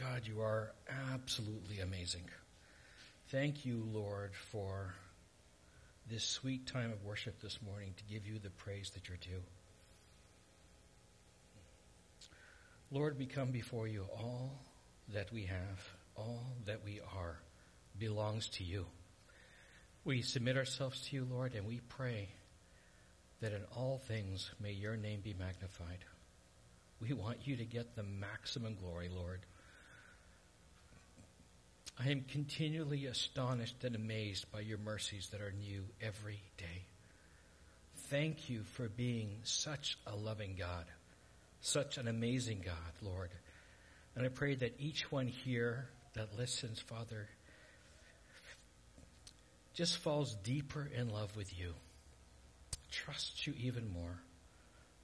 God, you are absolutely amazing. Thank you, Lord, for this sweet time of worship this morning to give you the praise that you're due. Lord, we come before you. All that we have, all that we are, belongs to you. We submit ourselves to you, Lord, and we pray that in all things may your name be magnified. We want you to get the maximum glory, Lord. I am continually astonished and amazed by your mercies that are new every day. Thank you for being such a loving God, such an amazing God, Lord. And I pray that each one here that listens, Father, just falls deeper in love with you, trusts you even more,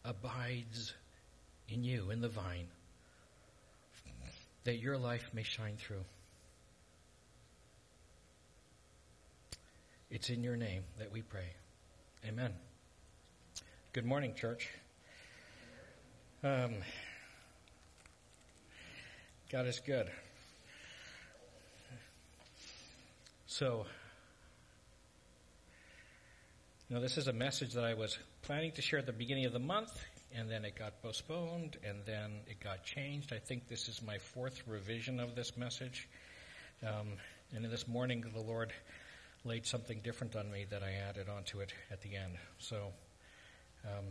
abides in you, in the vine, that your life may shine through. It's in your name that we pray. Amen. Good morning, church. Um, God is good. So, you know, this is a message that I was planning to share at the beginning of the month, and then it got postponed, and then it got changed. I think this is my fourth revision of this message. Um, and in this morning, the Lord laid something different on me that I added onto it at the end. So, um,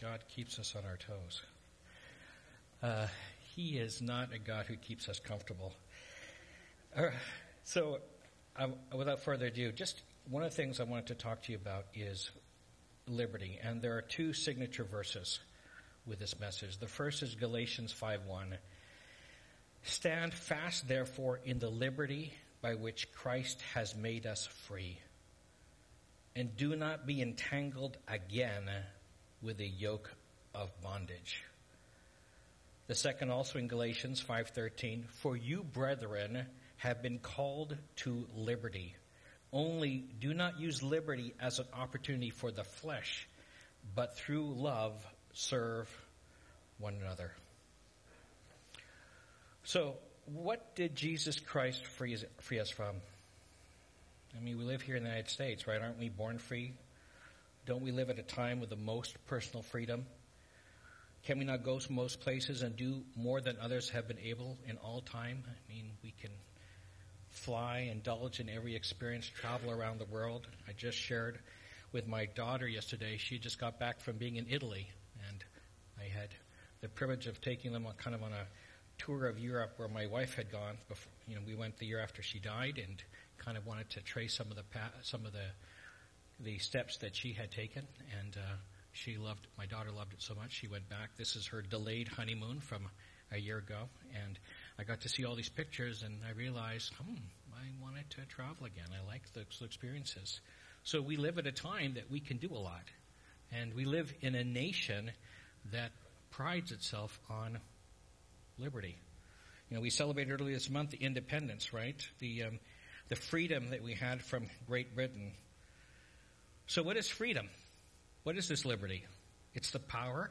God keeps us on our toes. Uh, he is not a God who keeps us comfortable. Uh, so, um, without further ado, just one of the things I wanted to talk to you about is liberty, and there are two signature verses with this message. The first is Galatians 5:1. Stand fast, therefore, in the liberty by which Christ has made us free, and do not be entangled again with a yoke of bondage. The second also in Galatians 5:13, for you brethren have been called to liberty. Only do not use liberty as an opportunity for the flesh, but through love serve one another. So, what did Jesus Christ free, free us from? I mean, we live here in the United States, right? Aren't we born free? Don't we live at a time with the most personal freedom? Can we not go to most places and do more than others have been able in all time? I mean, we can fly, indulge in every experience, travel around the world. I just shared with my daughter yesterday. She just got back from being in Italy, and I had the privilege of taking them on kind of on a tour of Europe where my wife had gone. Before, you know, we went the year after she died, and kind of wanted to trace some of the some of the the steps that she had taken, and uh, she loved. My daughter loved it so much she went back. This is her delayed honeymoon from a year ago, and I got to see all these pictures and I realized, hmm, I wanted to travel again. I like those experiences. So we live at a time that we can do a lot. And we live in a nation that prides itself on liberty. You know, we celebrated earlier this month the independence, right? The, um, the freedom that we had from Great Britain. So what is freedom? What is this liberty? It's the power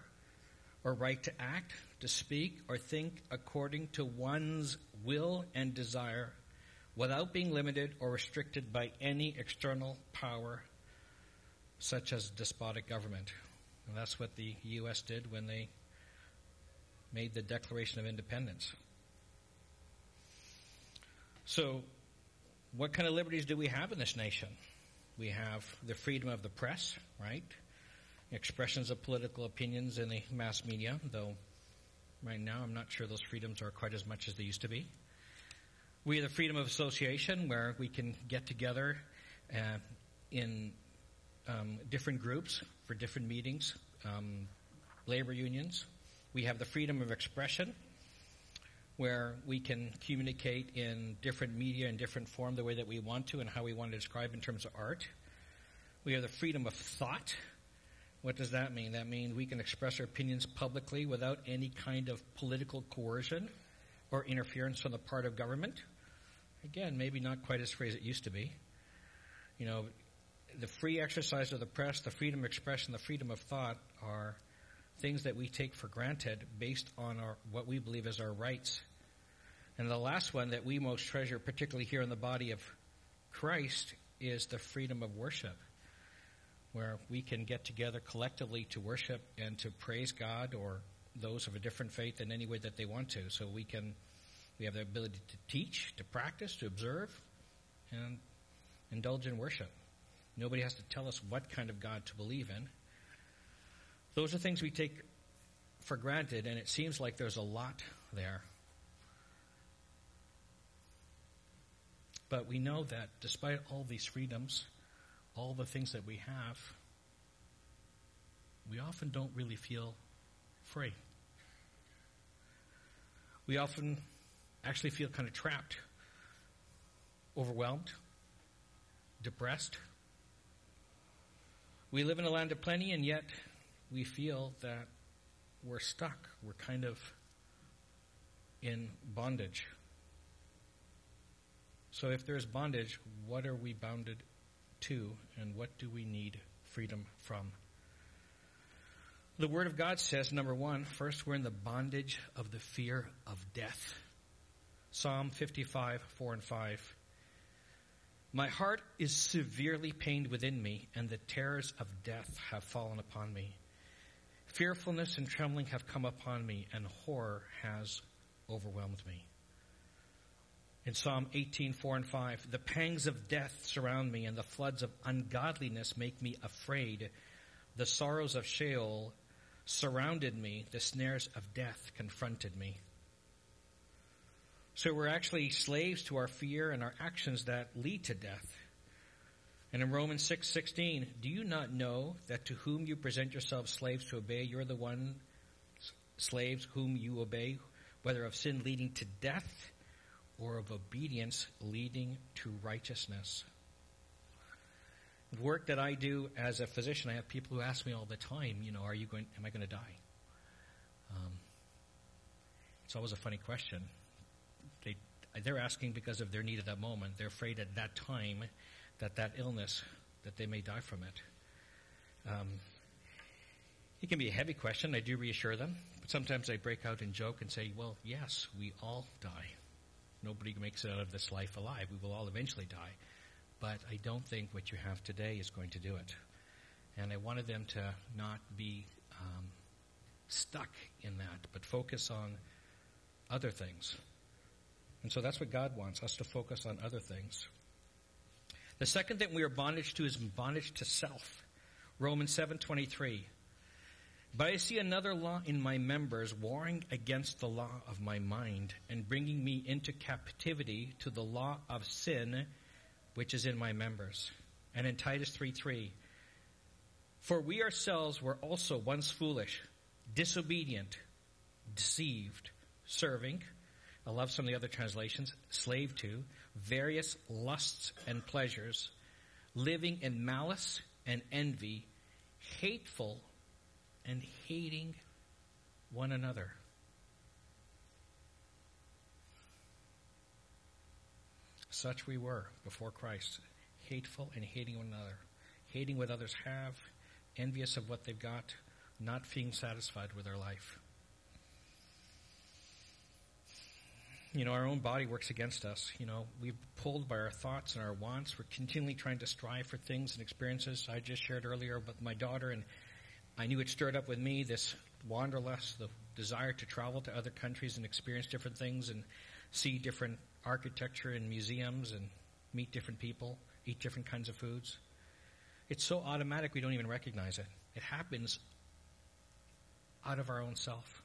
or right to act, to speak, or think according to one's will and desire without being limited or restricted by any external power, such as despotic government. And that's what the U.S. did when they made the Declaration of Independence. So, what kind of liberties do we have in this nation? We have the freedom of the press, right? expressions of political opinions in the mass media, though right now I'm not sure those freedoms are quite as much as they used to be. We have the freedom of association where we can get together uh, in um, different groups for different meetings, um, labor unions. We have the freedom of expression where we can communicate in different media and different form the way that we want to and how we want to describe in terms of art. We have the freedom of thought what does that mean? That means we can express our opinions publicly without any kind of political coercion or interference on the part of government. Again, maybe not quite as free as it used to be. You know, the free exercise of the press, the freedom of expression, the freedom of thought are things that we take for granted based on our, what we believe as our rights. And the last one that we most treasure, particularly here in the body of Christ, is the freedom of worship, where we can get together collectively to worship and to praise God or those of a different faith in any way that they want to. So we can, we have the ability to teach, to practice, to observe, and indulge in worship. Nobody has to tell us what kind of God to believe in. Those are things we take for granted, and it seems like there's a lot there. But we know that despite all these freedoms, all the things that we have, we often don't really feel free. We often actually feel kind of trapped, overwhelmed, depressed. We live in a land of plenty, and yet we feel that we're stuck. We're kind of in bondage. So, if there's bondage, what are we bounded to, and what do we need freedom from? The Word of God says, number one, first, we're in the bondage of the fear of death. Psalm 55, 4 and 5. My heart is severely pained within me, and the terrors of death have fallen upon me. Fearfulness and trembling have come upon me, and horror has overwhelmed me. In Psalm 18, 4 and 5, the pangs of death surround me and the floods of ungodliness make me afraid. The sorrows of Sheol surrounded me. The snares of death confronted me. So we're actually slaves to our fear and our actions that lead to death. And in Romans 6:16, do you not know that to whom you present yourselves slaves to obey, you're the one slaves whom you obey, whether of sin leading to death or of obedience leading to righteousness. Work that I do as a physician, I have people who ask me all the time, you know, are you going, am I going to die? Um, it's always a funny question. They, they're asking because of their need at that moment. They're afraid at that time that that illness, that they may die from it. Um, it can be a heavy question. I do reassure them. But sometimes I break out and joke and say, well, yes, we all die. Nobody makes it out of this life alive. We will all eventually die. But I don't think what you have today is going to do it. And I wanted them to not be um, stuck in that, but focus on other things. And so that's what God wants us to focus on other things. The second thing we are bondage to is bondage to self. Romans 7:23. But I see another law in my members warring against the law of my mind and bringing me into captivity to the law of sin which is in my members. And in Titus 3:3, for we ourselves were also once foolish, disobedient, deceived, serving, I love some of the other translations, slave to, various lusts and pleasures, living in malice and envy, hateful and hating one another. Such we were before Christ, hateful and hating one another, hating what others have, envious of what they've got, not being satisfied with their life. You know, our own body works against us. You know, we're pulled by our thoughts and our wants. We're continually trying to strive for things and experiences. I just shared earlier with my daughter, and I knew it stirred up with me this wanderlust, the desire to travel to other countries and experience different things and see different architecture in museums and meet different people, eat different kinds of foods. It's so automatic we don't even recognize it. It happens out of our own self.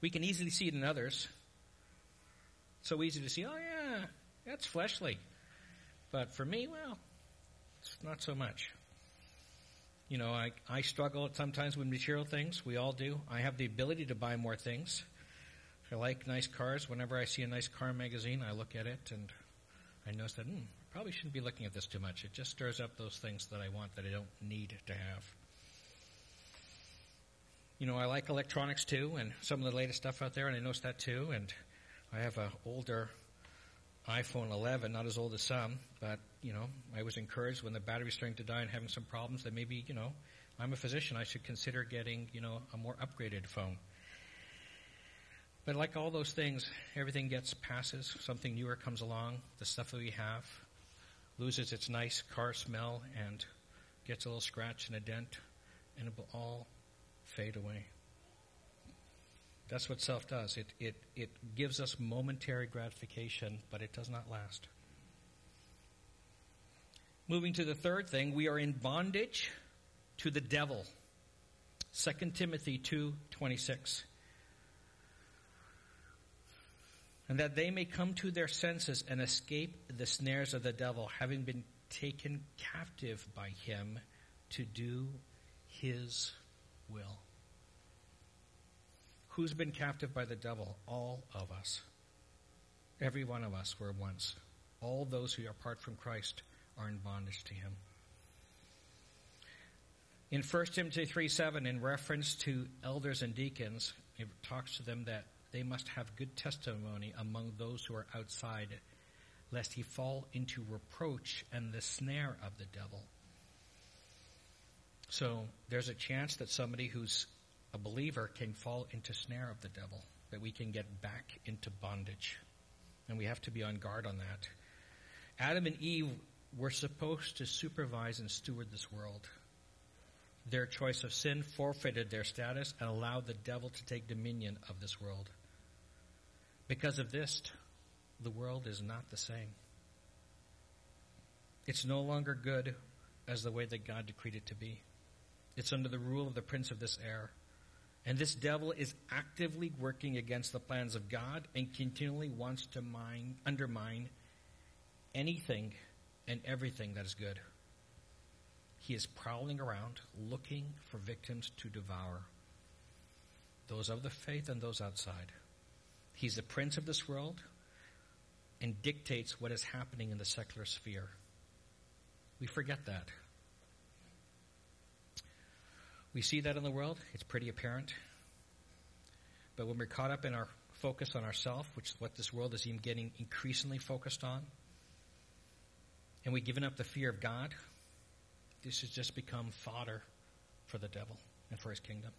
We can easily see it in others. so easy to see, oh yeah, that's fleshly. But for me, well, it's not so much. You know, I, I struggle sometimes with material things. We all do. I have the ability to buy more things. I like nice cars. Whenever I see a nice car magazine, I look at it and I notice that, hmm, probably shouldn't be looking at this too much. It just stirs up those things that I want that I don't need to have. You know, I like electronics too, and some of the latest stuff out there, and I noticed that too. And I have an older iPhone 11, not as old as some, but you know, I was encouraged when the battery was starting to die and having some problems that maybe you know I'm a physician. I should consider getting, you know, a more upgraded phone. But like all those things, everything gets passes. Something newer comes along. The stuff that we have loses its nice car smell and gets a little scratch and a dent, and it will all fade away. That's what self does. It, it, it gives us momentary gratification, but it does not last. Moving to the third thing, we are in bondage to the devil. 2 Timothy 2:26. And that they may come to their senses and escape the snares of the devil, having been taken captive by him to do his will. Who's been captive by the devil? All of us. Every one of us were once. All those who are apart from Christ are in bondage to him. In 1 Timothy 3 7, in reference to elders and deacons, it talks to them that they must have good testimony among those who are outside, lest he fall into reproach and the snare of the devil. So there's a chance that somebody who's a believer can fall into snare of the devil, that we can get back into bondage. And we have to be on guard on that. Adam and Eve were supposed to supervise and steward this world. Their choice of sin forfeited their status and allowed the devil to take dominion of this world. Because of this, the world is not the same. It's no longer good as the way that God decreed it to be. It's under the rule of the prince of this air. And this devil is actively working against the plans of God and continually wants to mine, undermine anything and everything that is good. He is prowling around looking for victims to devour, those of the faith and those outside. He's the prince of this world and dictates what is happening in the secular sphere. We forget that. We see that in the world, it's pretty apparent. But when we're caught up in our focus on ourselves, which is what this world is even getting increasingly focused on, and we've given up the fear of God, this has just become fodder for the devil and for his kingdom.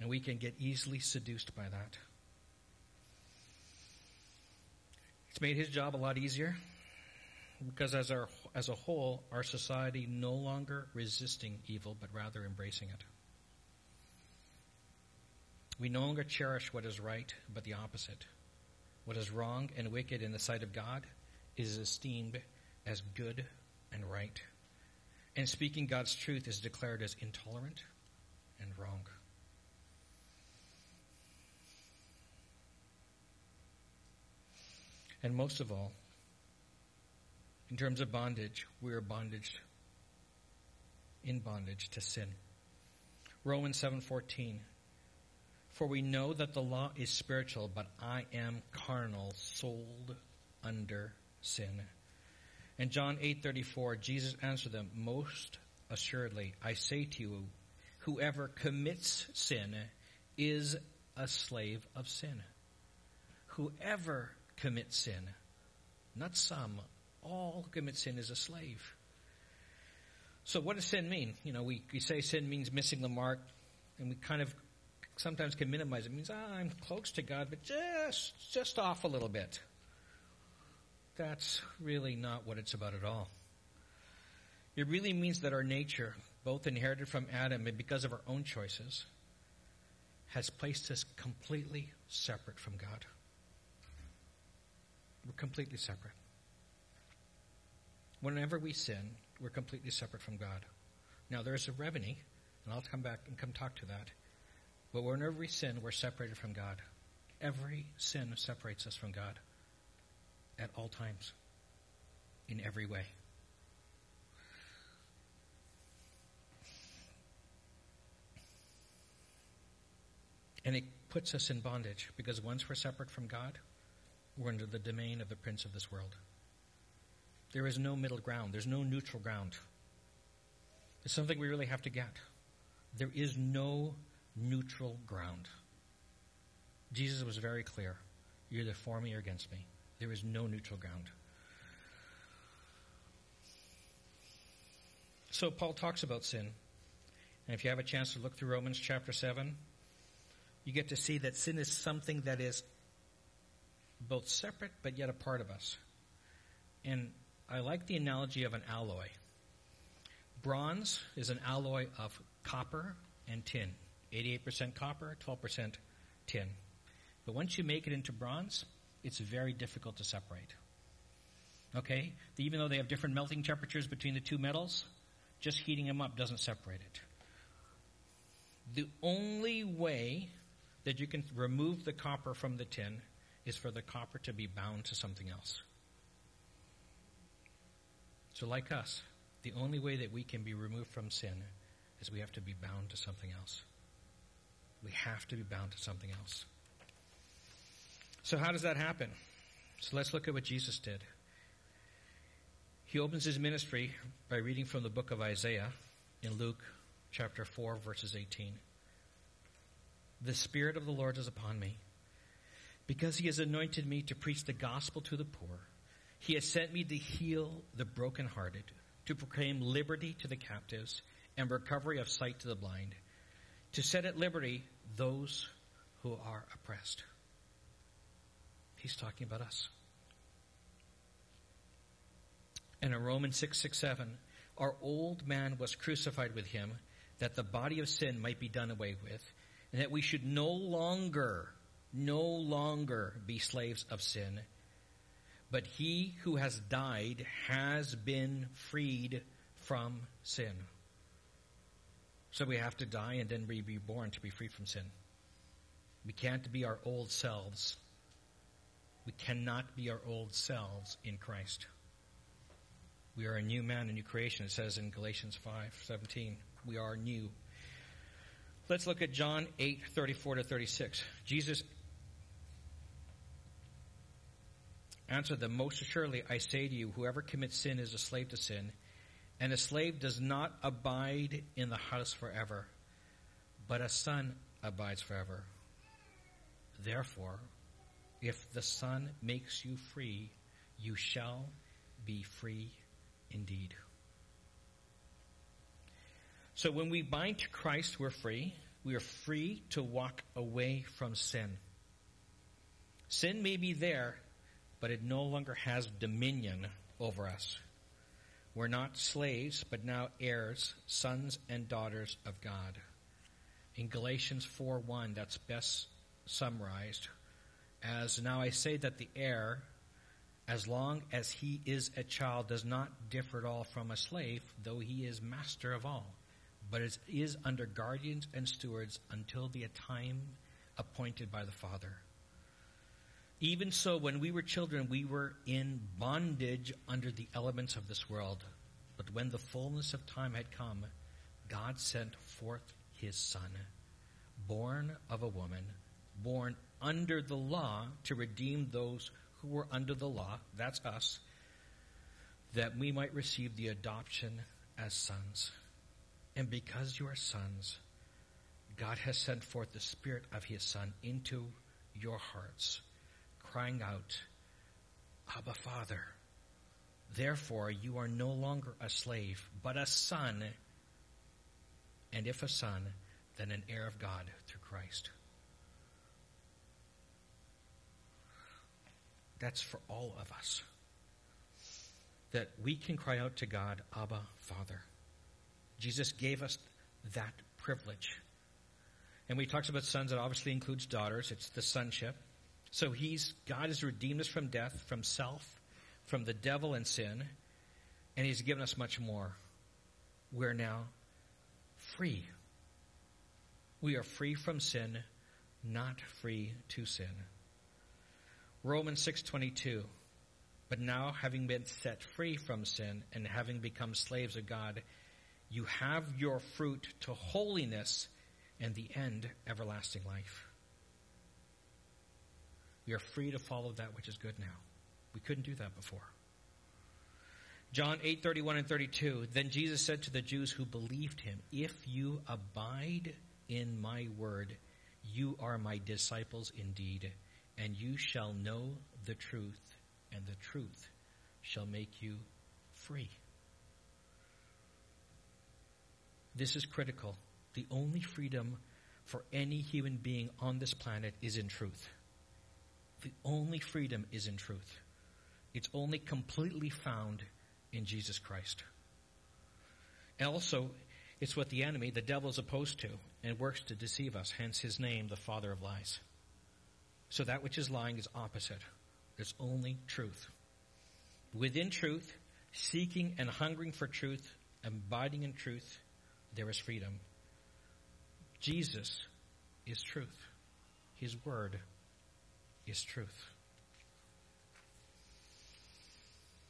And we can get easily seduced by that. It's made his job a lot easier because as our as a whole, our society no longer resisting evil, but rather embracing it. We no longer cherish what is right, but the opposite. What is wrong and wicked in the sight of God is esteemed as good and right. And speaking God's truth is declared as intolerant and wrong. And most of all, in terms of bondage, we are bondage in bondage to sin. Romans 7:14 For we know that the law is spiritual, but I am carnal, sold under sin. And John 8:34 Jesus answered them, "Most assuredly, I say to you, whoever commits sin is a slave of sin. Whoever commits sin, not some, all commit sin is a slave. So what does sin mean? You know, we, we say sin means missing the mark, and we kind of sometimes can minimize it. It means, ah, I'm close to God, but just, just off a little bit. That's really not what it's about at all. It really means that our nature, both inherited from Adam and because of our own choices, has placed us completely separate from God. We're completely separate. Whenever we sin, we're completely separate from God. Now, there's a remedy, and I'll come back and come talk to that. But whenever we sin, we're separated from God. Every sin separates us from God at all times, in every way. And it puts us in bondage because once we're separate from God, we're under the domain of the prince of this world. There is no middle ground. There's no neutral ground. It's something we really have to get. There is no neutral ground. Jesus was very clear. You're either for me or against me. There is no neutral ground. So Paul talks about sin. And if you have a chance to look through Romans chapter 7, you get to see that sin is something that is both separate but yet a part of us. And I like the analogy of an alloy. Bronze is an alloy of copper and tin. 88% copper, 12% tin. But once you make it into bronze, it's very difficult to separate. Okay? Even though they have different melting temperatures between the two metals, just heating them up doesn't separate it. The only way that you can remove the copper from the tin is for the copper to be bound to something else. So, like us, the only way that we can be removed from sin is we have to be bound to something else. We have to be bound to something else. So, how does that happen? So, let's look at what Jesus did. He opens his ministry by reading from the book of Isaiah in Luke chapter 4, verses 18. The Spirit of the Lord is upon me, because he has anointed me to preach the gospel to the poor. He has sent me to heal the brokenhearted, to proclaim liberty to the captives, and recovery of sight to the blind, to set at liberty those who are oppressed. He's talking about us. And in Romans 6, 6, 7, our old man was crucified with him that the body of sin might be done away with, and that we should no longer, no longer be slaves of sin. But he who has died has been freed from sin. So we have to die and then be reborn to be free from sin. We can't be our old selves. We cannot be our old selves in Christ. We are a new man, a new creation. It says in Galatians 5:17, we are new. Let's look at John 8:34 to 36. Jesus answered them, Most assuredly I say to you, whoever commits sin is a slave to sin, and a slave does not abide in the house forever, but a son abides forever. Therefore, if the Son makes you free, you shall be free indeed. So when we bind to Christ, we're free. We are free to walk away from sin. Sin may be there, but it no longer has dominion over us. We're not slaves, but now heirs, sons and daughters of God. In Galatians 4:1, that's best summarized as now I say that the heir, as long as he is a child, does not differ at all from a slave, though he is master of all, but is, is under guardians and stewards until the time appointed by the Father. Even so, when we were children, we were in bondage under the elements of this world. But when the fullness of time had come, God sent forth his Son, born of a woman, born under the law to redeem those who were under the law, that's us, that we might receive the adoption as sons. And because you are sons, God has sent forth the Spirit of His Son into your hearts, crying out, Abba, Father. Therefore, you are no longer a slave, but a son. And if a son, then an heir of God through Christ. That's for all of us. That we can cry out to God, Abba, Father. Jesus gave us that privilege. And when he talks about sons, it obviously includes daughters. It's the sonship. So he's, God has redeemed us from death, from self, from the devil and sin, and he's given us much more. We're now free. We are free from sin, not free to sin. Romans 6:22 But now having been set free from sin and having become slaves of God you have your fruit to holiness and the end everlasting life. We are free to follow that which is good now. We couldn't do that before. John 8:31 and 32 Then Jesus said to the Jews who believed him if you abide in my word you are my disciples indeed and you shall know the truth, and the truth shall make you free. This is critical. The only freedom for any human being on this planet is in truth. The only freedom is in truth. It's only completely found in Jesus Christ. And also, it's what the enemy, the devil, is opposed to and works to deceive us, hence his name, the father of lies. So that which is lying is opposite. There's only truth. Within truth, seeking and hungering for truth, abiding in truth, there is freedom. Jesus is truth. His word is truth.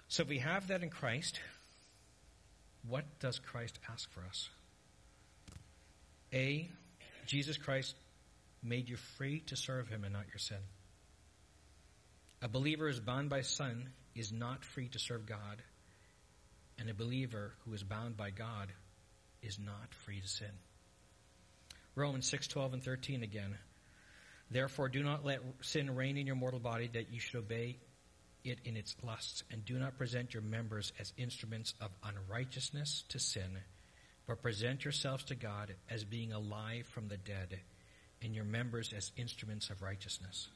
So if we have that in Christ, what does Christ ask for us? A, Jesus Christ made you free to serve him and not your sin. A believer who is bound by sin is not free to serve God, and a believer who is bound by God is not free to sin. Romans 6, 12 and 13 again. Therefore, do not let sin reign in your mortal body that you should obey it in its lusts, and do not present your members as instruments of unrighteousness to sin, but present yourselves to God as being alive from the dead, and your members as instruments of righteousness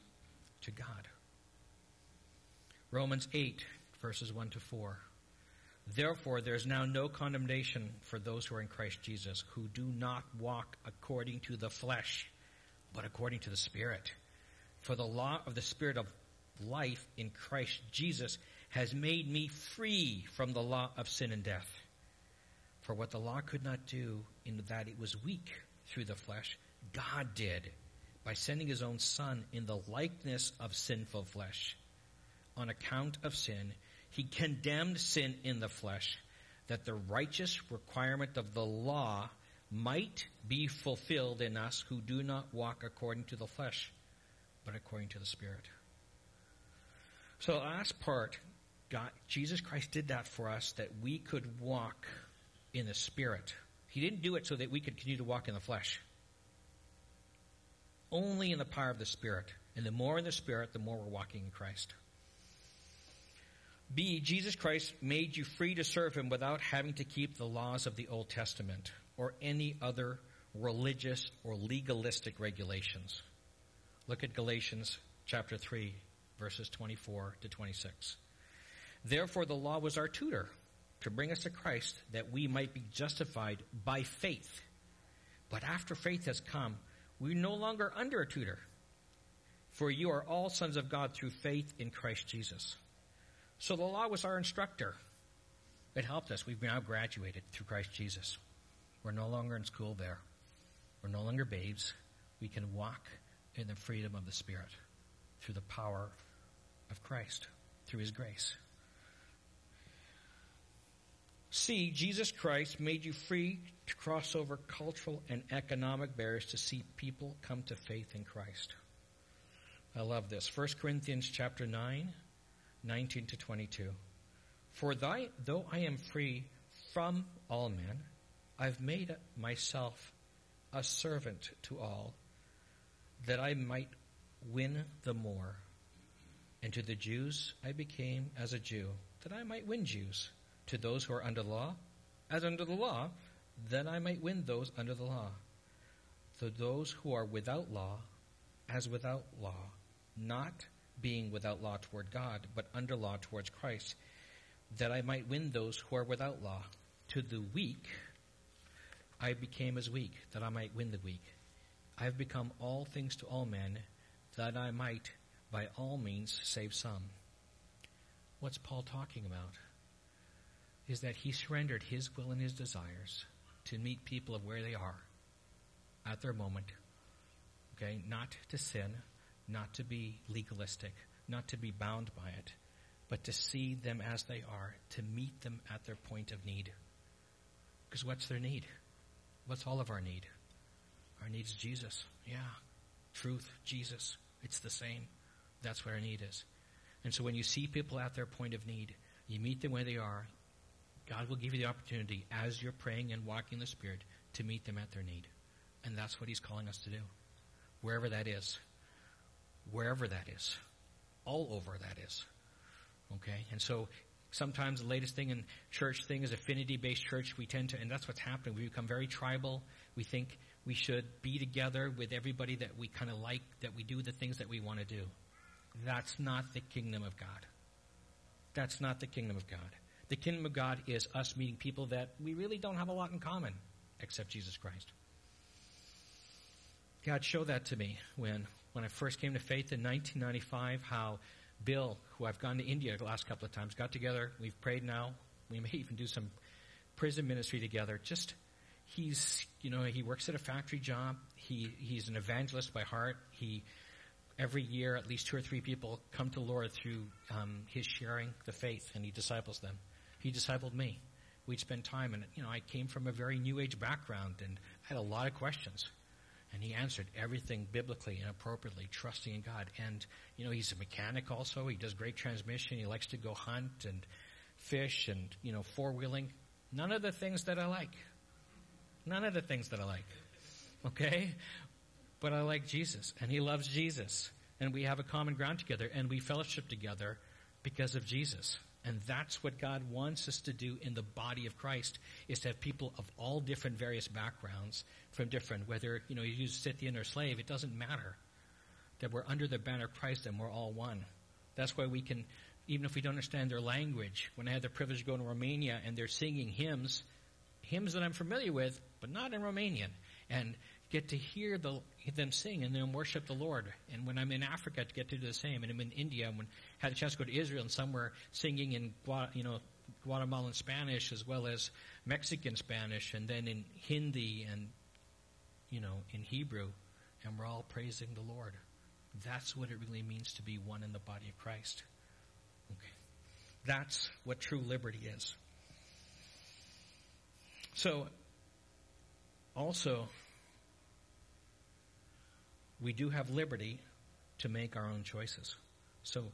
to God. Romans 8, verses 1 to 4. Therefore, there is now no condemnation for those who are in Christ Jesus, who do not walk according to the flesh, but according to the Spirit. For the law of the Spirit of life in Christ Jesus has made me free from the law of sin and death. For what the law could not do, in that it was weak through the flesh, God did by sending his own Son in the likeness of sinful flesh. On account of sin, he condemned sin in the flesh, that the righteous requirement of the law might be fulfilled in us who do not walk according to the flesh, but according to the Spirit. So the last part, God, Jesus Christ did that for us that we could walk in the Spirit. He didn't do it so that we could continue to walk in the flesh. Only in the power of the Spirit. And the more in the Spirit, the more we're walking in Christ. B. Jesus Christ made you free to serve Him without having to keep the laws of the Old Testament or any other religious or legalistic regulations. Look at Galatians chapter 3, verses 24 to 26. Therefore, the law was our tutor to bring us to Christ that we might be justified by faith. But after faith has come, we're no longer under a tutor. For you are all sons of God through faith in Christ Jesus. So the law was our instructor. It helped us. We've now graduated through Christ Jesus. We're no longer in school there. We're no longer babes. We can walk in the freedom of the Spirit through the power of Christ, through His grace. See, Jesus Christ made you free to cross over cultural and economic barriers to see people come to faith in Christ. I love this. 1 Corinthians chapter 9, 19 to 22. For thy, though I am free from all men, I've made myself a servant to all, that I might win the more. And to the Jews I became as a Jew, that I might win Jews. To those who are under the law, as under the law, that I might win those under the law. To those who are without law, as without law, not being without law toward God, but under law towards Christ, that I might win those who are without law. To the weak, I became as weak, that I might win the weak. I have become all things to all men, that I might by all means save some. What's Paul talking about? Is that he surrendered his will and his desires to meet people of where they are at their moment. Okay, not to sin, not to be legalistic, not to be bound by it, but to see them as they are, to meet them at their point of need. Because what's their need? What's all of our need? Our need is Jesus. Yeah. Truth, Jesus. It's the same. That's what our need is. And so when you see people at their point of need, you meet them where they are. God will give you the opportunity as you're praying and walking the Spirit to meet them at their need. And that's what He's calling us to do. Wherever that is wherever that is, all over that is. Okay? And so sometimes the latest thing in church thing is affinity based church. We tend to, and that's what's happening. We become very tribal. We think we should be together with everybody that we kind of like, that we do the things that we want to do. That's not the kingdom of God. That's not the kingdom of God. The kingdom of God is us meeting people that we really don't have a lot in common except Jesus Christ. God showed that to me when, when I first came to faith in 1995, how Bill, who I've gone to India the last couple of times, got together. We've prayed now. We may even do some prison ministry together. Just, he's, you know, he works at a factory job. He, he's an evangelist by heart. He, every year, at least two or three people come to Lord through um, his sharing the faith, and he disciples them. He discipled me. We'd spend time, and you know, I came from a very New Age background, and I had a lot of questions. And he answered everything biblically and appropriately, trusting in God. And, you know, he's a mechanic also. He does great transmission. He likes to go hunt and fish and, you know, four wheeling. None of the things that I like. None of the things that I like. Okay? But I like Jesus, and he loves Jesus. And we have a common ground together, and we fellowship together because of Jesus. And that's what God wants us to do in the body of Christ, is to have people of all different various backgrounds from different, whether, you know, you use Scythian or slave, it doesn't matter. That we're under the banner of Christ and we're all one. That's why we can, even if we don't understand their language, when I had the privilege to go to Romania and they're singing hymns, hymns that I'm familiar with, but not in Romanian, and get to hear the, them sing and then worship the Lord. And when I'm in Africa, I get to do the same. And I'm in India, when I had a chance to go to Israel and somewhere singing in, you know, Guatemalan Spanish as well as Mexican Spanish, and then in Hindi and, you know, in Hebrew, and we're all praising the Lord. That's what it really means to be one in the body of Christ. Okay. That's what true liberty is. So, also, we do have liberty to make our own choices. So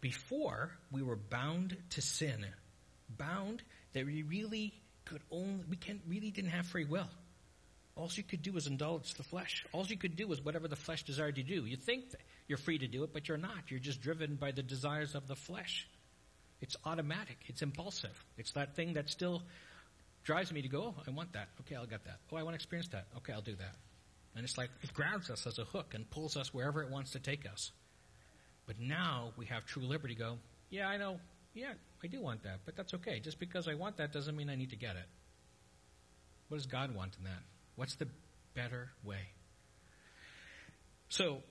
before we were bound to sin, bound that we really could only, we can really didn't have free will. All you could do was indulge the flesh. All you could do was whatever the flesh desired to do. You think you're free to do it, but you're not. You're just driven by the desires of the flesh. It's automatic. It's impulsive. It's that thing that still drives me to go, oh, I want that. Okay, I'll get that. Oh, I want to experience that. Okay, I'll do that. And it's like it grabs us as a hook and pulls us wherever it wants to take us. But now we have true liberty go, yeah, I know. Yeah, I do want that, but that's okay. Just because I want that doesn't mean I need to get it. What does God want in that? What's the better way? So,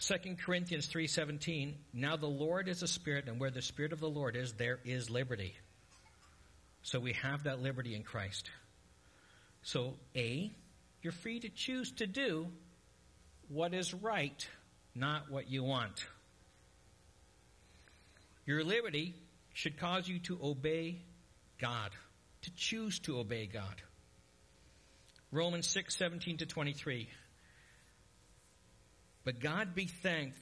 2 Corinthians 3:17, now the Lord is a spirit and where the spirit of the Lord is there is liberty. So we have that liberty in Christ. So, A, you're free to choose to do what is right, not what you want. Your liberty should cause you to obey God, to choose to obey God. Romans 6, 17 to 23. But God be thanked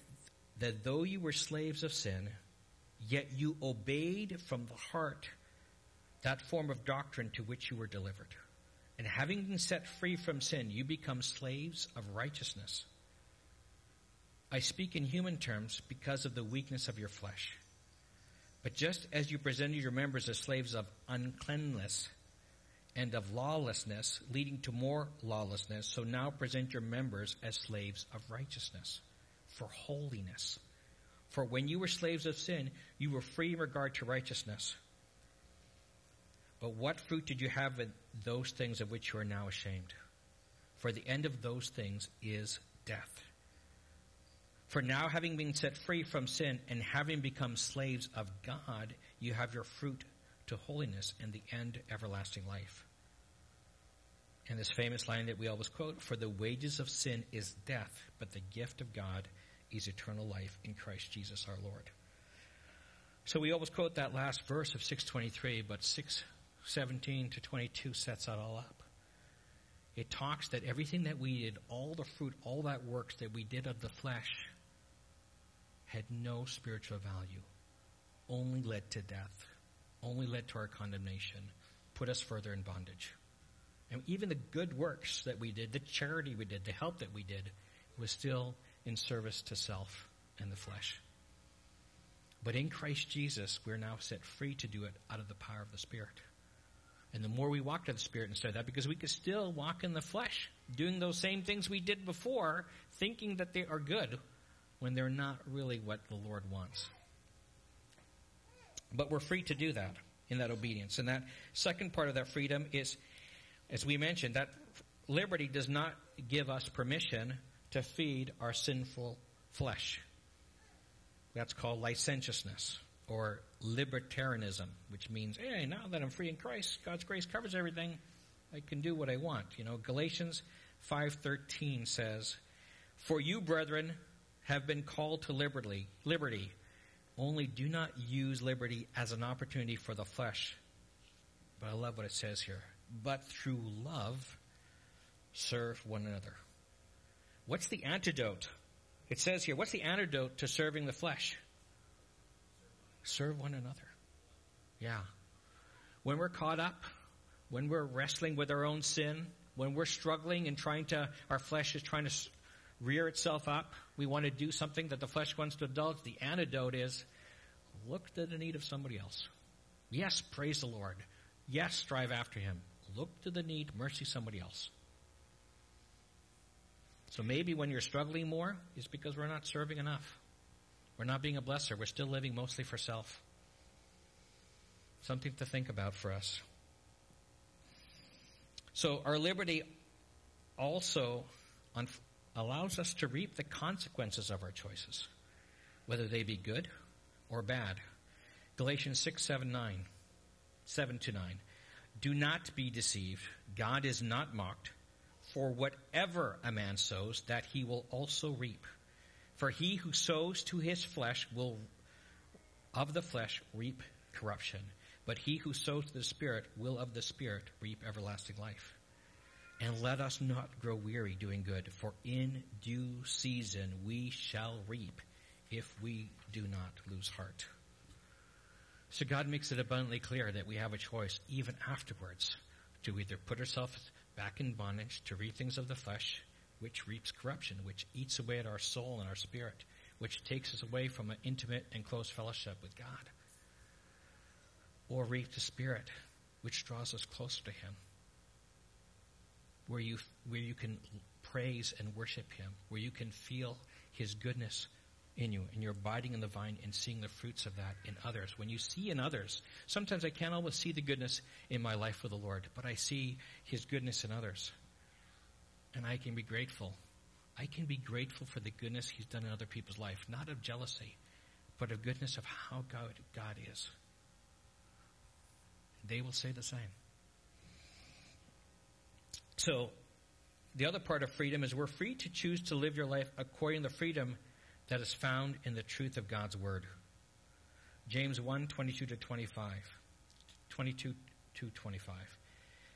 that though you were slaves of sin, yet you obeyed from the heart that form of doctrine to which you were delivered. And having been set free from sin, you become slaves of righteousness. I speak in human terms because of the weakness of your flesh. But just as you presented your members as slaves of uncleanness and of lawlessness, leading to more lawlessness, so now present your members as slaves of righteousness, for holiness. For when you were slaves of sin, you were free in regard to righteousness. But what fruit did you have in those things of which you are now ashamed? For the end of those things is death. For now, having been set free from sin and having become slaves of God, you have your fruit to holiness and the end everlasting life. And this famous line that we always quote, for the wages of sin is death, but the gift of God is eternal life in Christ Jesus our Lord. So we always quote that last verse of 623, but 6 17 to 22 sets that all up. It talks that everything that we did, all the fruit, all that works that we did of the flesh, had no spiritual value, only led to death, only led to our condemnation, put us further in bondage. And even the good works that we did, the charity we did, the help that we did, was still in service to self and the flesh. But in Christ Jesus, we're now set free to do it out of the power of the Spirit. And the more we walk to the Spirit instead of that, because we could still walk in the flesh, doing those same things we did before, thinking that they are good when they're not really what the Lord wants. But we're free to do that in that obedience. And that second part of that freedom is, as we mentioned, that liberty does not give us permission to feed our sinful flesh. That's called licentiousness or libertarianism, which means, hey, now that I'm free in Christ, God's grace covers everything. I can do what I want. You know, Galatians 5:13 says, "For you, brethren, have been called to liberty, liberty. Only do not use liberty as an opportunity for the flesh." But I love what it says here. But through love serve one another. What's the antidote? It says here, what's the antidote to serving the flesh? Serve one another. Yeah. When we're caught up, when we're wrestling with our own sin, when we're struggling and trying to, our flesh is trying to rear itself up, we want to do something that the flesh wants to indulge. The antidote is look to the need of somebody else. Yes, praise the Lord. Yes, strive after Him. Look to the need, mercy somebody else. So maybe when you're struggling more, it's because we're not serving enough. We're not being a blesser. We're still living mostly for self. Something to think about for us. So our liberty also allows us to reap the consequences of our choices, whether they be good or bad. Galatians 6, 7, 9, 7 to 9. Do not be deceived. God is not mocked. For whatever a man sows, that he will also reap. For he who sows to his flesh will of the flesh reap corruption, but he who sows to the Spirit will of the Spirit reap everlasting life. And let us not grow weary doing good, for in due season we shall reap if we do not lose heart. So God makes it abundantly clear that we have a choice even afterwards to either put ourselves back in bondage to reap things of the flesh which reaps corruption, which eats away at our soul and our spirit, which takes us away from an intimate and close fellowship with God. Or reap the Spirit, which draws us closer to Him, where you, where you can praise and worship Him, where you can feel His goodness in you, and you're abiding in the vine and seeing the fruits of that in others. When you see in others, sometimes I can't always see the goodness in my life with the Lord, but I see His goodness in others and I can be grateful. I can be grateful for the goodness He's done in other people's life, not of jealousy, but of goodness of how God, God is. They will say the same. So, the other part of freedom is we're free to choose to live your life according to the freedom that is found in the truth of God's Word. James 1 22 to 25. 22 to 25.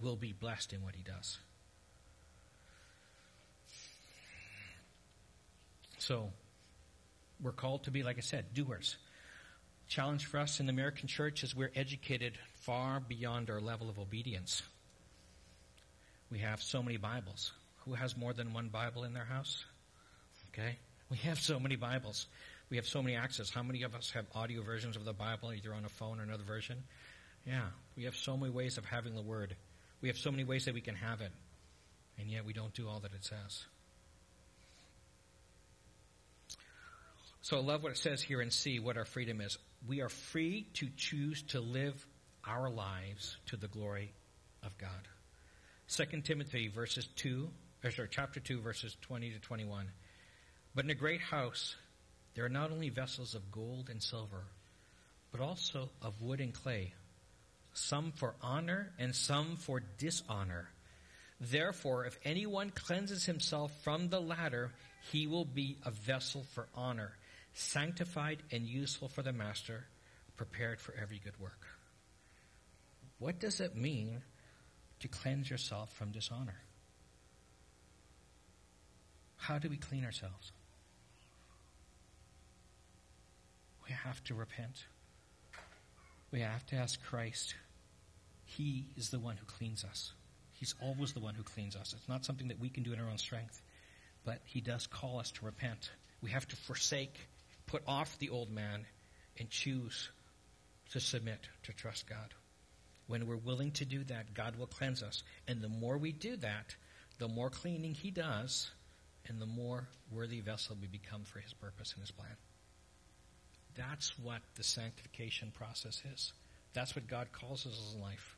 will be blessed in what he does. So, we're called to be, like I said, doers. Challenge for us in the American church is we're educated far beyond our level of obedience. We have so many Bibles. Who has more than one Bible in their house? Okay? We have so many Bibles. We have so many access. How many of us have audio versions of the Bible, either on a phone or another version? Yeah, we have so many ways of having the Word. We have so many ways that we can have it, and yet we don't do all that it says. So I love what it says here and see what our freedom is. We are free to choose to live our lives to the glory of God. 2 Timothy verses 2, or sorry, chapter 2 verses 20 to 21. But in a great house there are not only vessels of gold and silver, but also of wood and clay some for honor and some for dishonor. Therefore, if anyone cleanses himself from the latter, he will be a vessel for honor, sanctified and useful for the master, prepared for every good work. What does it mean to cleanse yourself from dishonor? How do we clean ourselves? We have to repent. We have to ask Christ. He is the one who cleans us. He's always the one who cleans us. It's not something that we can do in our own strength, but He does call us to repent. We have to forsake, put off the old man, and choose to submit, to trust God. When we're willing to do that, God will cleanse us. And the more we do that, the more cleaning He does, and the more worthy vessel we become for His purpose and His plan. That's what the sanctification process is. That's what God calls us in life.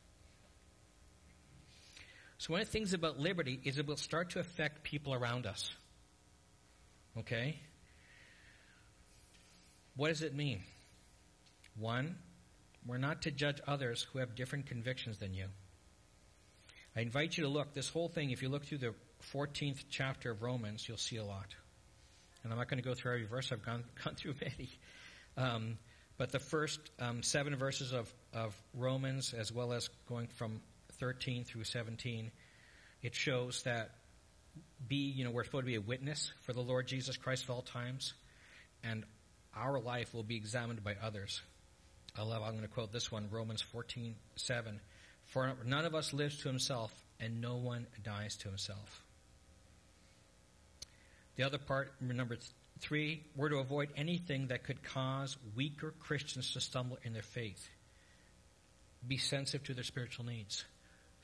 So one of the things about liberty is it will start to affect people around us. Okay? What does it mean? One, we're not to judge others who have different convictions than you. I invite you to look, this whole thing, if you look through the 14th chapter of Romans, you'll see a lot. And I'm not going to go through every verse, I've gone, gone through many. Um, but the first um, seven verses of, of Romans, as well as going from 13 through 17, it shows that be, you know, we're supposed to be a witness for the Lord Jesus Christ at all times, and our life will be examined by others. I love, I'm going to quote this one, Romans 14, 7. For none of us lives to himself, and no one dies to himself. The other part, number three, we're to avoid anything that could cause weaker Christians to stumble in their faith. Be sensitive to their spiritual needs.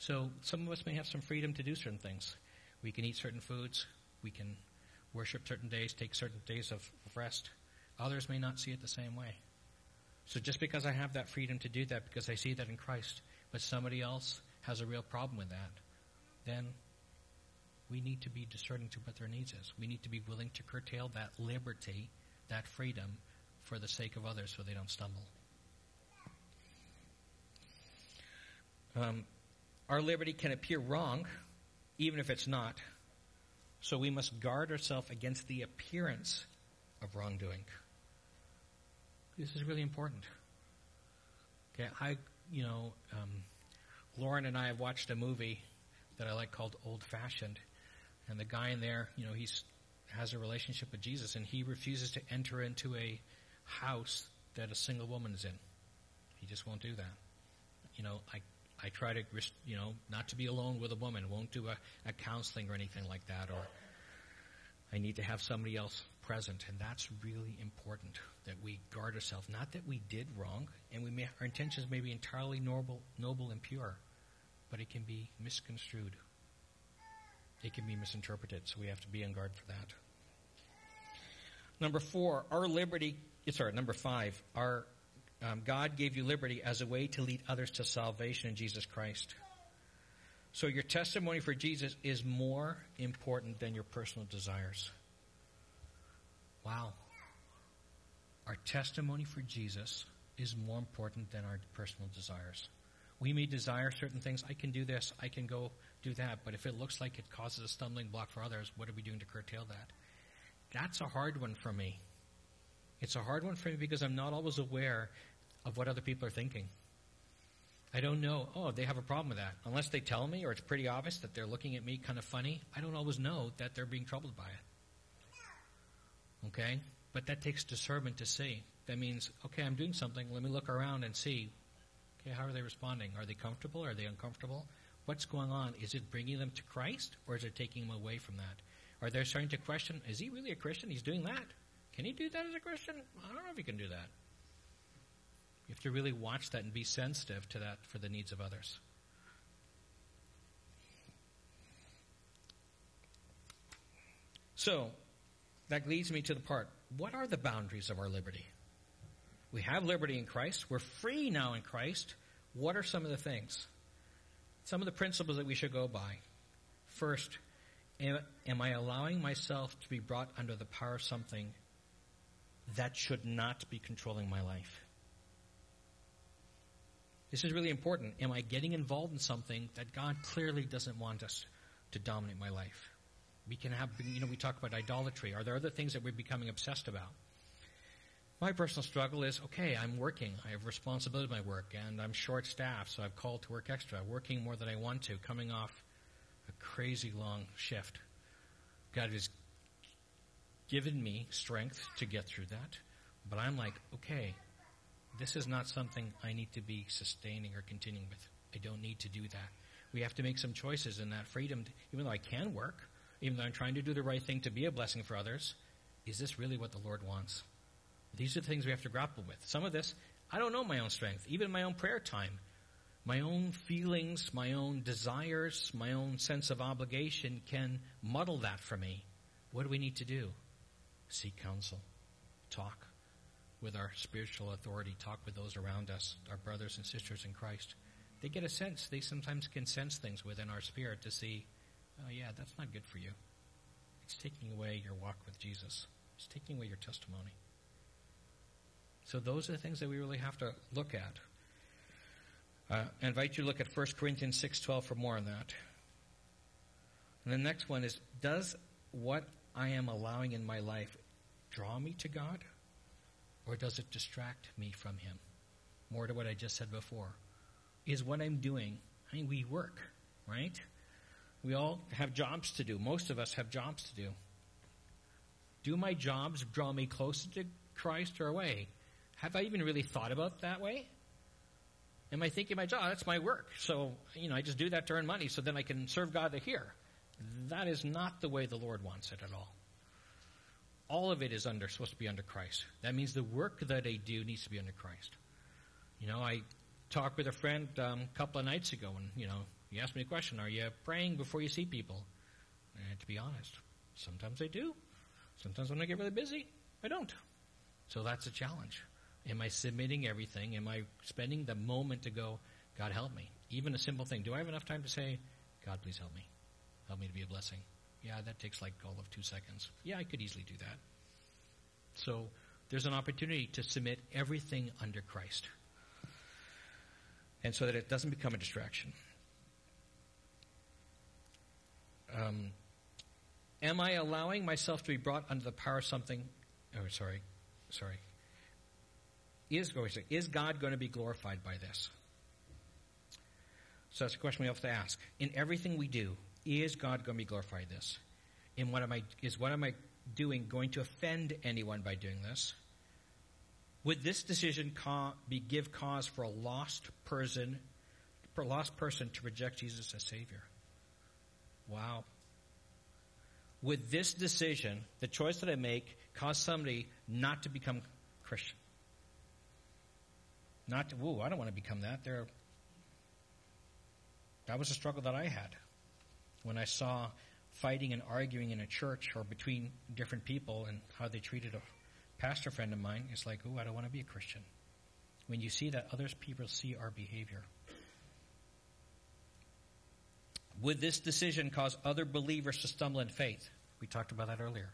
So some of us may have some freedom to do certain things. We can eat certain foods. We can worship certain days, take certain days of rest. Others may not see it the same way. So just because I have that freedom to do that, because I see that in Christ, but somebody else has a real problem with that, then we need to be discerning to what their needs is. We need to be willing to curtail that liberty, that freedom, for the sake of others so they don't stumble. Um, our liberty can appear wrong, even if it's not. So we must guard ourselves against the appearance of wrongdoing. This is really important. Okay, I, you know, um, Lauren and I have watched a movie that I like called Old Fashioned, and the guy in there, you know, he's has a relationship with Jesus, and he refuses to enter into a house that a single woman is in. He just won't do that. You know, I I try to, you know, not to be alone with a woman. Won't do a, a counseling or anything like that. Or I need to have somebody else present, and that's really important that we guard ourselves. Not that we did wrong, and we may, our intentions may be entirely noble, noble and pure, but it can be misconstrued. It can be misinterpreted, so we have to be on guard for that. Number four, our liberty. Sorry, number five, our um, God gave you liberty as a way to lead others to salvation in Jesus Christ. So your testimony for Jesus is more important than your personal desires. Wow. Our testimony for Jesus is more important than our personal desires. We may desire certain things. I can do this. I can go do that. But if it looks like it causes a stumbling block for others, what are we doing to curtail that? That's a hard one for me. It's a hard one for me because I'm not always aware of what other people are thinking. I don't know, oh, they have a problem with that. Unless they tell me or it's pretty obvious that they're looking at me kind of funny, I don't always know that they're being troubled by it. Okay? But that takes discernment to see. That means, okay, I'm doing something, let me look around and see, okay, how are they responding? Are they comfortable? Are they uncomfortable? What's going on? Is it bringing them to Christ or is it taking them away from that? Are they starting to question, is he really a Christian? He's doing that. Can he do that as a Christian? I don't know if he can do that. You have to really watch that and be sensitive to that for the needs of others. So, that leads me to the part what are the boundaries of our liberty? We have liberty in Christ. We're free now in Christ. What are some of the things? Some of the principles that we should go by. First, am, am I allowing myself to be brought under the power of something that should not be controlling my life? This is really important. Am I getting involved in something that God clearly doesn't want us to dominate my life? We can have, you know, we talk about idolatry. Are there other things that we're becoming obsessed about? My personal struggle is okay, I'm working. I have responsibility with my work, and I'm short staffed, so I've called to work extra, working more than I want to, coming off a crazy long shift. God has given me strength to get through that, but I'm like, okay, this is not something I need to be sustaining or continuing with. I don't need to do that. We have to make some choices in that freedom, even though I can work, even though I'm trying to do the right thing to be a blessing for others. Is this really what the Lord wants? These are the things we have to grapple with. Some of this, I don't know my own strength, even my own prayer time. My own feelings, my own desires, my own sense of obligation can muddle that for me. What do we need to do? Seek counsel. Talk with our spiritual authority. Talk with those around us, our brothers and sisters in Christ. They get a sense. They sometimes can sense things within our spirit to see, oh yeah, that's not good for you. It's taking away your walk with Jesus. It's taking away your testimony. So those are the things that we really have to look at. Uh, I invite you to look at 1 Corinthians 6.12 for more on that. And the next one is, does what I am allowing in my life draw me to God? Or does it distract me from Him? More to what I just said before. Is what I'm doing, I mean, we work, right? We all have jobs to do. Most of us have jobs to do. Do my jobs draw me closer to Christ or away? Have I even really thought about that way? Am I thinking my job, oh, that's my work. So, you know, I just do that to earn money so then I can serve God here. That is not the way the Lord wants it at all. All of it is under, supposed to be under Christ. That means the work that I do needs to be under Christ. You know, I talked with a friend um, a couple of nights ago and, you know, he asked me a question, are you praying before you see people? And to be honest, sometimes I do. Sometimes when I get really busy, I don't. So that's a challenge. Am I submitting everything? Am I spending the moment to go, God help me? Even a simple thing. Do I have enough time to say, God please help me? Help me to be a blessing. Yeah, that takes like all of two seconds. Yeah, I could easily do that. So there's an opportunity to submit everything under Christ. And so that it doesn't become a distraction. Um, am I allowing myself to be brought under the power of something? Oh, sorry. Sorry. Is, is God going to be glorified by this? So that's a question we have to ask. In everything we do, is God going to be glorified this? In what am I is what am I doing going to offend anyone by doing this? Would this decision ca- be give cause for a lost person, for a lost person to reject Jesus as Savior? Wow. Would this decision, the choice that I make, cause somebody not to become Christian? Not to, ooh, I don't want to become that. There, that was a struggle that I had when I saw fighting and arguing in a church or between different people and how they treated a pastor friend of mine. It's like, ooh, I don't want to be a Christian. When you see that others people see our behavior. Would this decision cause other believers to stumble in faith? We talked about that earlier.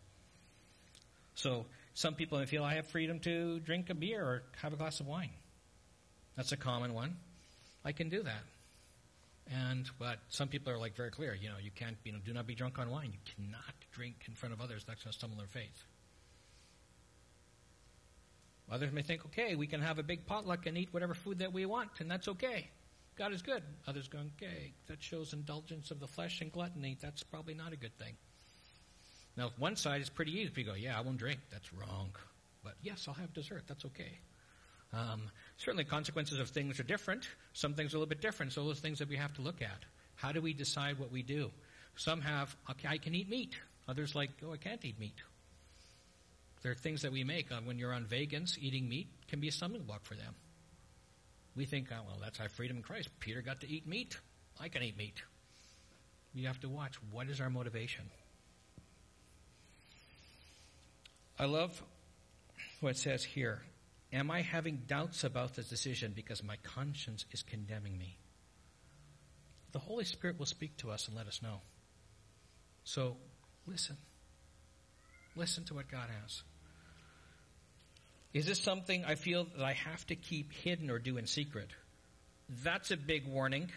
So some people may feel I have freedom to drink a beer or have a glass of wine. That's a common one. I can do that. And but some people are like very clear, you know, you can't, you know, do not be drunk on wine. You cannot drink in front of others. That's going to stumble their faith. Others may think, okay, we can have a big potluck and eat whatever food that we want, and that's okay. God is good. Others go, okay, that shows indulgence of the flesh and gluttony. That's probably not a good thing. Now, one side is pretty easy. People go, yeah, I won't drink. That's wrong. But yes, I'll have dessert. That's okay. Um, certainly, consequences of things are different. Some things are a little bit different. So, those things that we have to look at. How do we decide what we do? Some have, okay, I can eat meat. Others like, oh, I can't eat meat. There are things that we make uh, when you're on vegans. Eating meat can be a stumbling block for them. We think, oh, well, that's our freedom in Christ. Peter got to eat meat. I can eat meat. You have to watch what is our motivation. I love what it says here. Am I having doubts about this decision because my conscience is condemning me? The Holy Spirit will speak to us and let us know. So, listen. Listen to what God has. Is this something I feel that I have to keep hidden or do in secret? That's a big warning.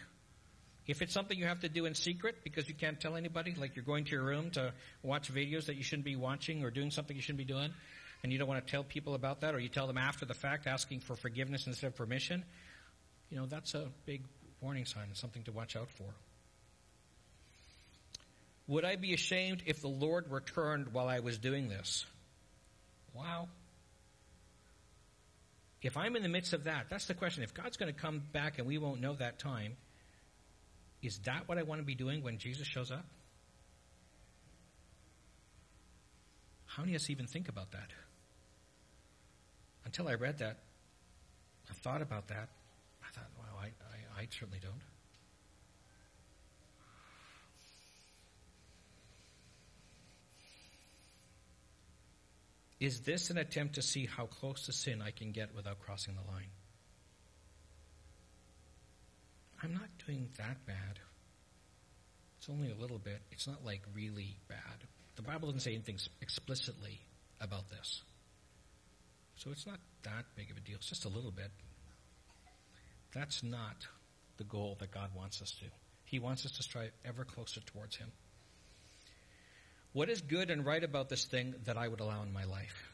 If it's something you have to do in secret because you can't tell anybody, like you're going to your room to watch videos that you shouldn't be watching or doing something you shouldn't be doing, and you don't want to tell people about that, or you tell them after the fact asking for forgiveness instead of permission, you know, that's a big warning sign and something to watch out for. Would I be ashamed if the Lord returned while I was doing this? Wow. If I'm in the midst of that, that's the question. If God's going to come back and we won't know that time, is that what I want to be doing when Jesus shows up? How many of us even think about that? Until I read that, I thought about that. I thought, wow, I, I, I certainly don't. Is this an attempt to see how close to sin I can get without crossing the line? I'm not doing that bad. It's only a little bit. It's not like really bad. The Bible doesn't say anything explicitly about this. So it's not that big of a deal. It's just a little bit. That's not the goal that God wants us to. He wants us to strive ever closer towards Him. What is good and right about this thing that I would allow in my life?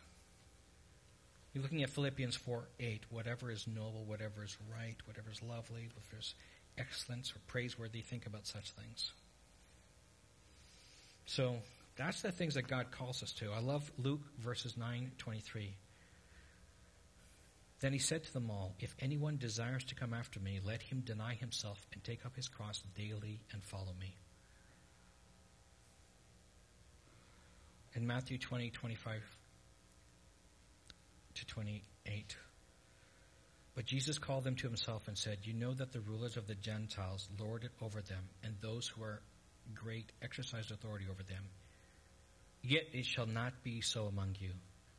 You're looking at Philippians 4 8. Whatever is noble, whatever is right, whatever is lovely, if there's excellence or praiseworthy, think about such things. So that's the things that God calls us to. I love Luke verses 9 23. Then he said to them all, If anyone desires to come after me, let him deny himself and take up his cross daily and follow me. in Matthew 20, 25 to 28. But Jesus called them to himself and said, You know that the rulers of the Gentiles lord it over them, and those who are great exercise authority over them. Yet it shall not be so among you.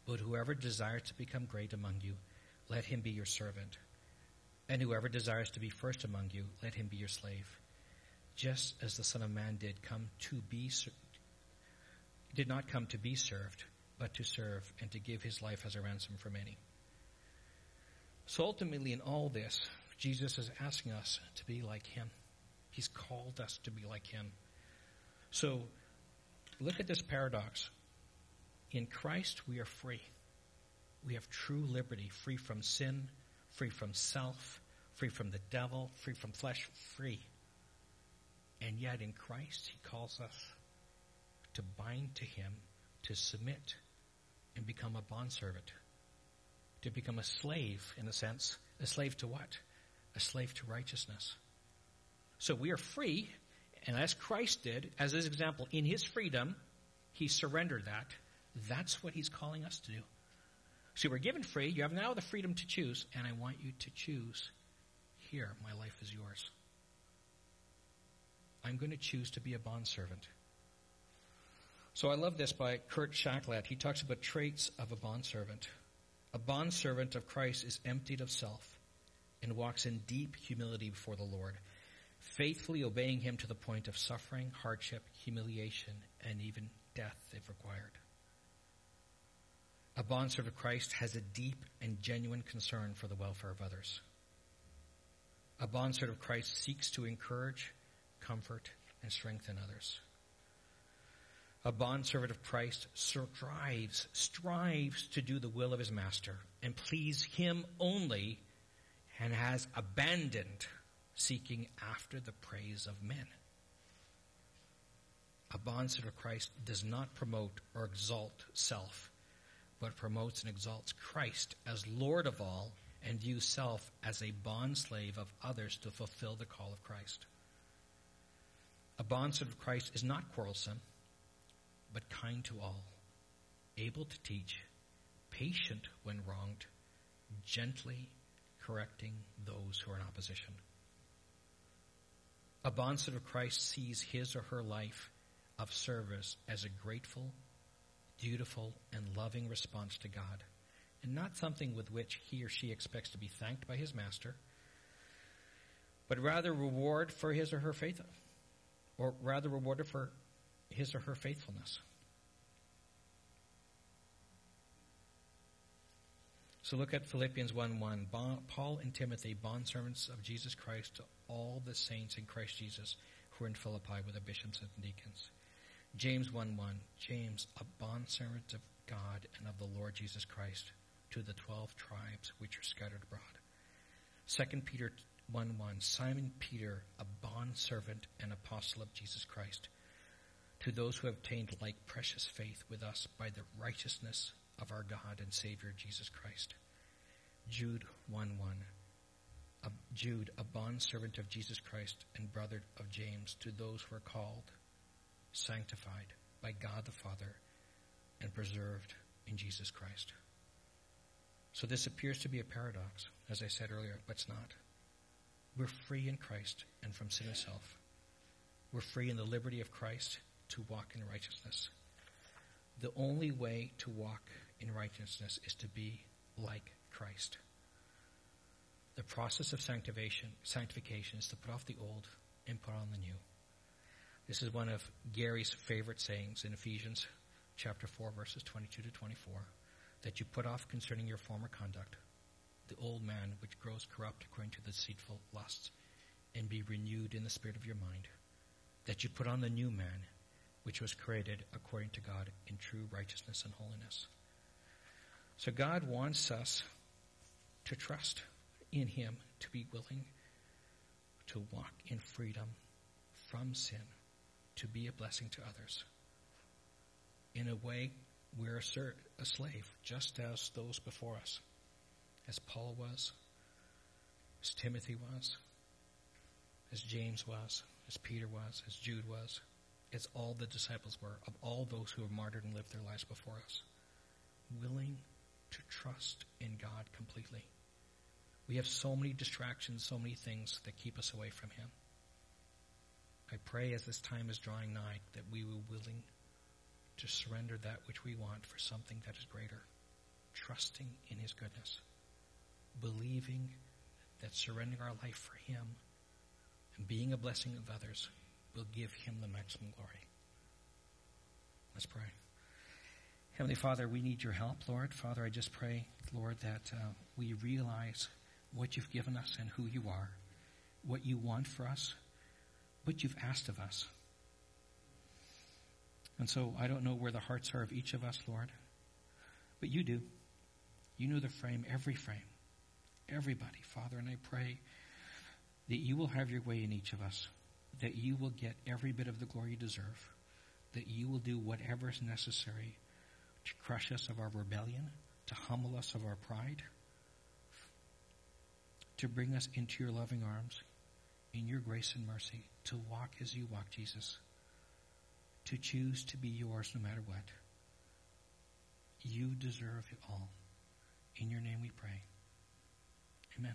But whoever desires to become great among you, let him be your servant. And whoever desires to be first among you, let him be your slave. Just as the Son of Man did come to be did not come to be served, but to serve and to give his life as a ransom for many. So ultimately, in all this, Jesus is asking us to be like him. He's called us to be like him. So look at this paradox. In Christ, we are free. We have true liberty, free from sin, free from self, free from the devil, free from flesh, free. And yet in Christ, he calls us to bind to him, to submit, and become a bondservant. To become a slave, in a sense. A slave to what? A slave to righteousness. So we are free, and as Christ did, as his example, in his freedom, he surrendered that. That's what he's calling us to do. So we're given free. You have now the freedom to choose, and I want you to choose. Here, my life is yours. I'm going to choose to be a bondservant. So I love this by Kurt Schaklat. He talks about traits of a bondservant. A bondservant of Christ is emptied of self and walks in deep humility before the Lord, faithfully obeying him to the point of suffering, hardship, humiliation, and even death if required. A bondservant of Christ has a deep and genuine concern for the welfare of others. A bondservant of Christ seeks to encourage, comfort, and strengthen others a bondservant of Christ strives, strives to do the will of his master and please him only and has abandoned seeking after the praise of men. A bondservant of Christ does not promote or exalt self, but promotes and exalts Christ as Lord of all and views self as a bondslave of others to fulfill the call of Christ. A bondservant of Christ is not quarrelsome but kind to all, able to teach, patient when wronged, gently correcting those who are in opposition. A bondservant of Christ sees his or her life of service as a grateful, dutiful, and loving response to God, and not something with which he or she expects to be thanked by his master, but rather reward for his or her faith, or rather rewarded for his or her faithfulness. So look at Philippians 1 1. Paul and Timothy, bondservants of Jesus Christ, to all the saints in Christ Jesus who are in Philippi with the bishops and deacons. James 1 1. James, a bondservant of God and of the Lord Jesus Christ to the twelve tribes which are scattered abroad. 2 Peter 1 1 Simon Peter, a bondservant and apostle of Jesus Christ, to those who have obtained like precious faith with us by the righteousness of our God and Savior Jesus Christ. Jude 1 1 a, Jude, a bondservant of Jesus Christ and brother of James, to those who are called, sanctified by God the Father, and preserved in Jesus Christ. So this appears to be a paradox, as I said earlier, but it's not. We're free in Christ and from sin itself. We're free in the liberty of Christ to walk in righteousness. The only way to walk in righteousness is to be like Christ. The process of sanctification, sanctification is to put off the old and put on the new. This is one of Gary's favorite sayings in Ephesians chapter 4 verses 22 to 24 that you put off concerning your former conduct the old man which grows corrupt according to the deceitful lusts and be renewed in the spirit of your mind that you put on the new man which was created according to God in true righteousness and holiness. So God wants us to trust in him to be willing to walk in freedom from sin, to be a blessing to others. In a way, we're a, slave, just as those before us, as Paul was, as Timothy was, as James was, as Peter was, as Jude was, as all the disciples were, of all those who have martyred and lived their lives before us, willing to trust in God completely. We have so many distractions, so many things that keep us away from Him. I pray as this time is drawing nigh that we will willing to surrender that which we want for something that is greater, trusting in His goodness, believing that surrendering our life for Him and being a blessing of others will give Him the maximum glory. Let's pray. Heavenly Father, we need your help, Lord. Father, I just pray, Lord, that uh, we realize what you've given us and who you are, what you want for us, what you've asked of us. And so I don't know where the hearts are of each of us, Lord, but you do. You know the frame, every frame, everybody, Father, and I pray that you will have your way in each of us, that you will get every bit of the glory you deserve, that you will do whatever is necessary to crush us of our rebellion, to humble us of our pride to bring us into your loving arms in your grace and mercy, to walk as you walk, Jesus, to choose to be yours no matter what. You deserve it all. In your name we pray. Amen.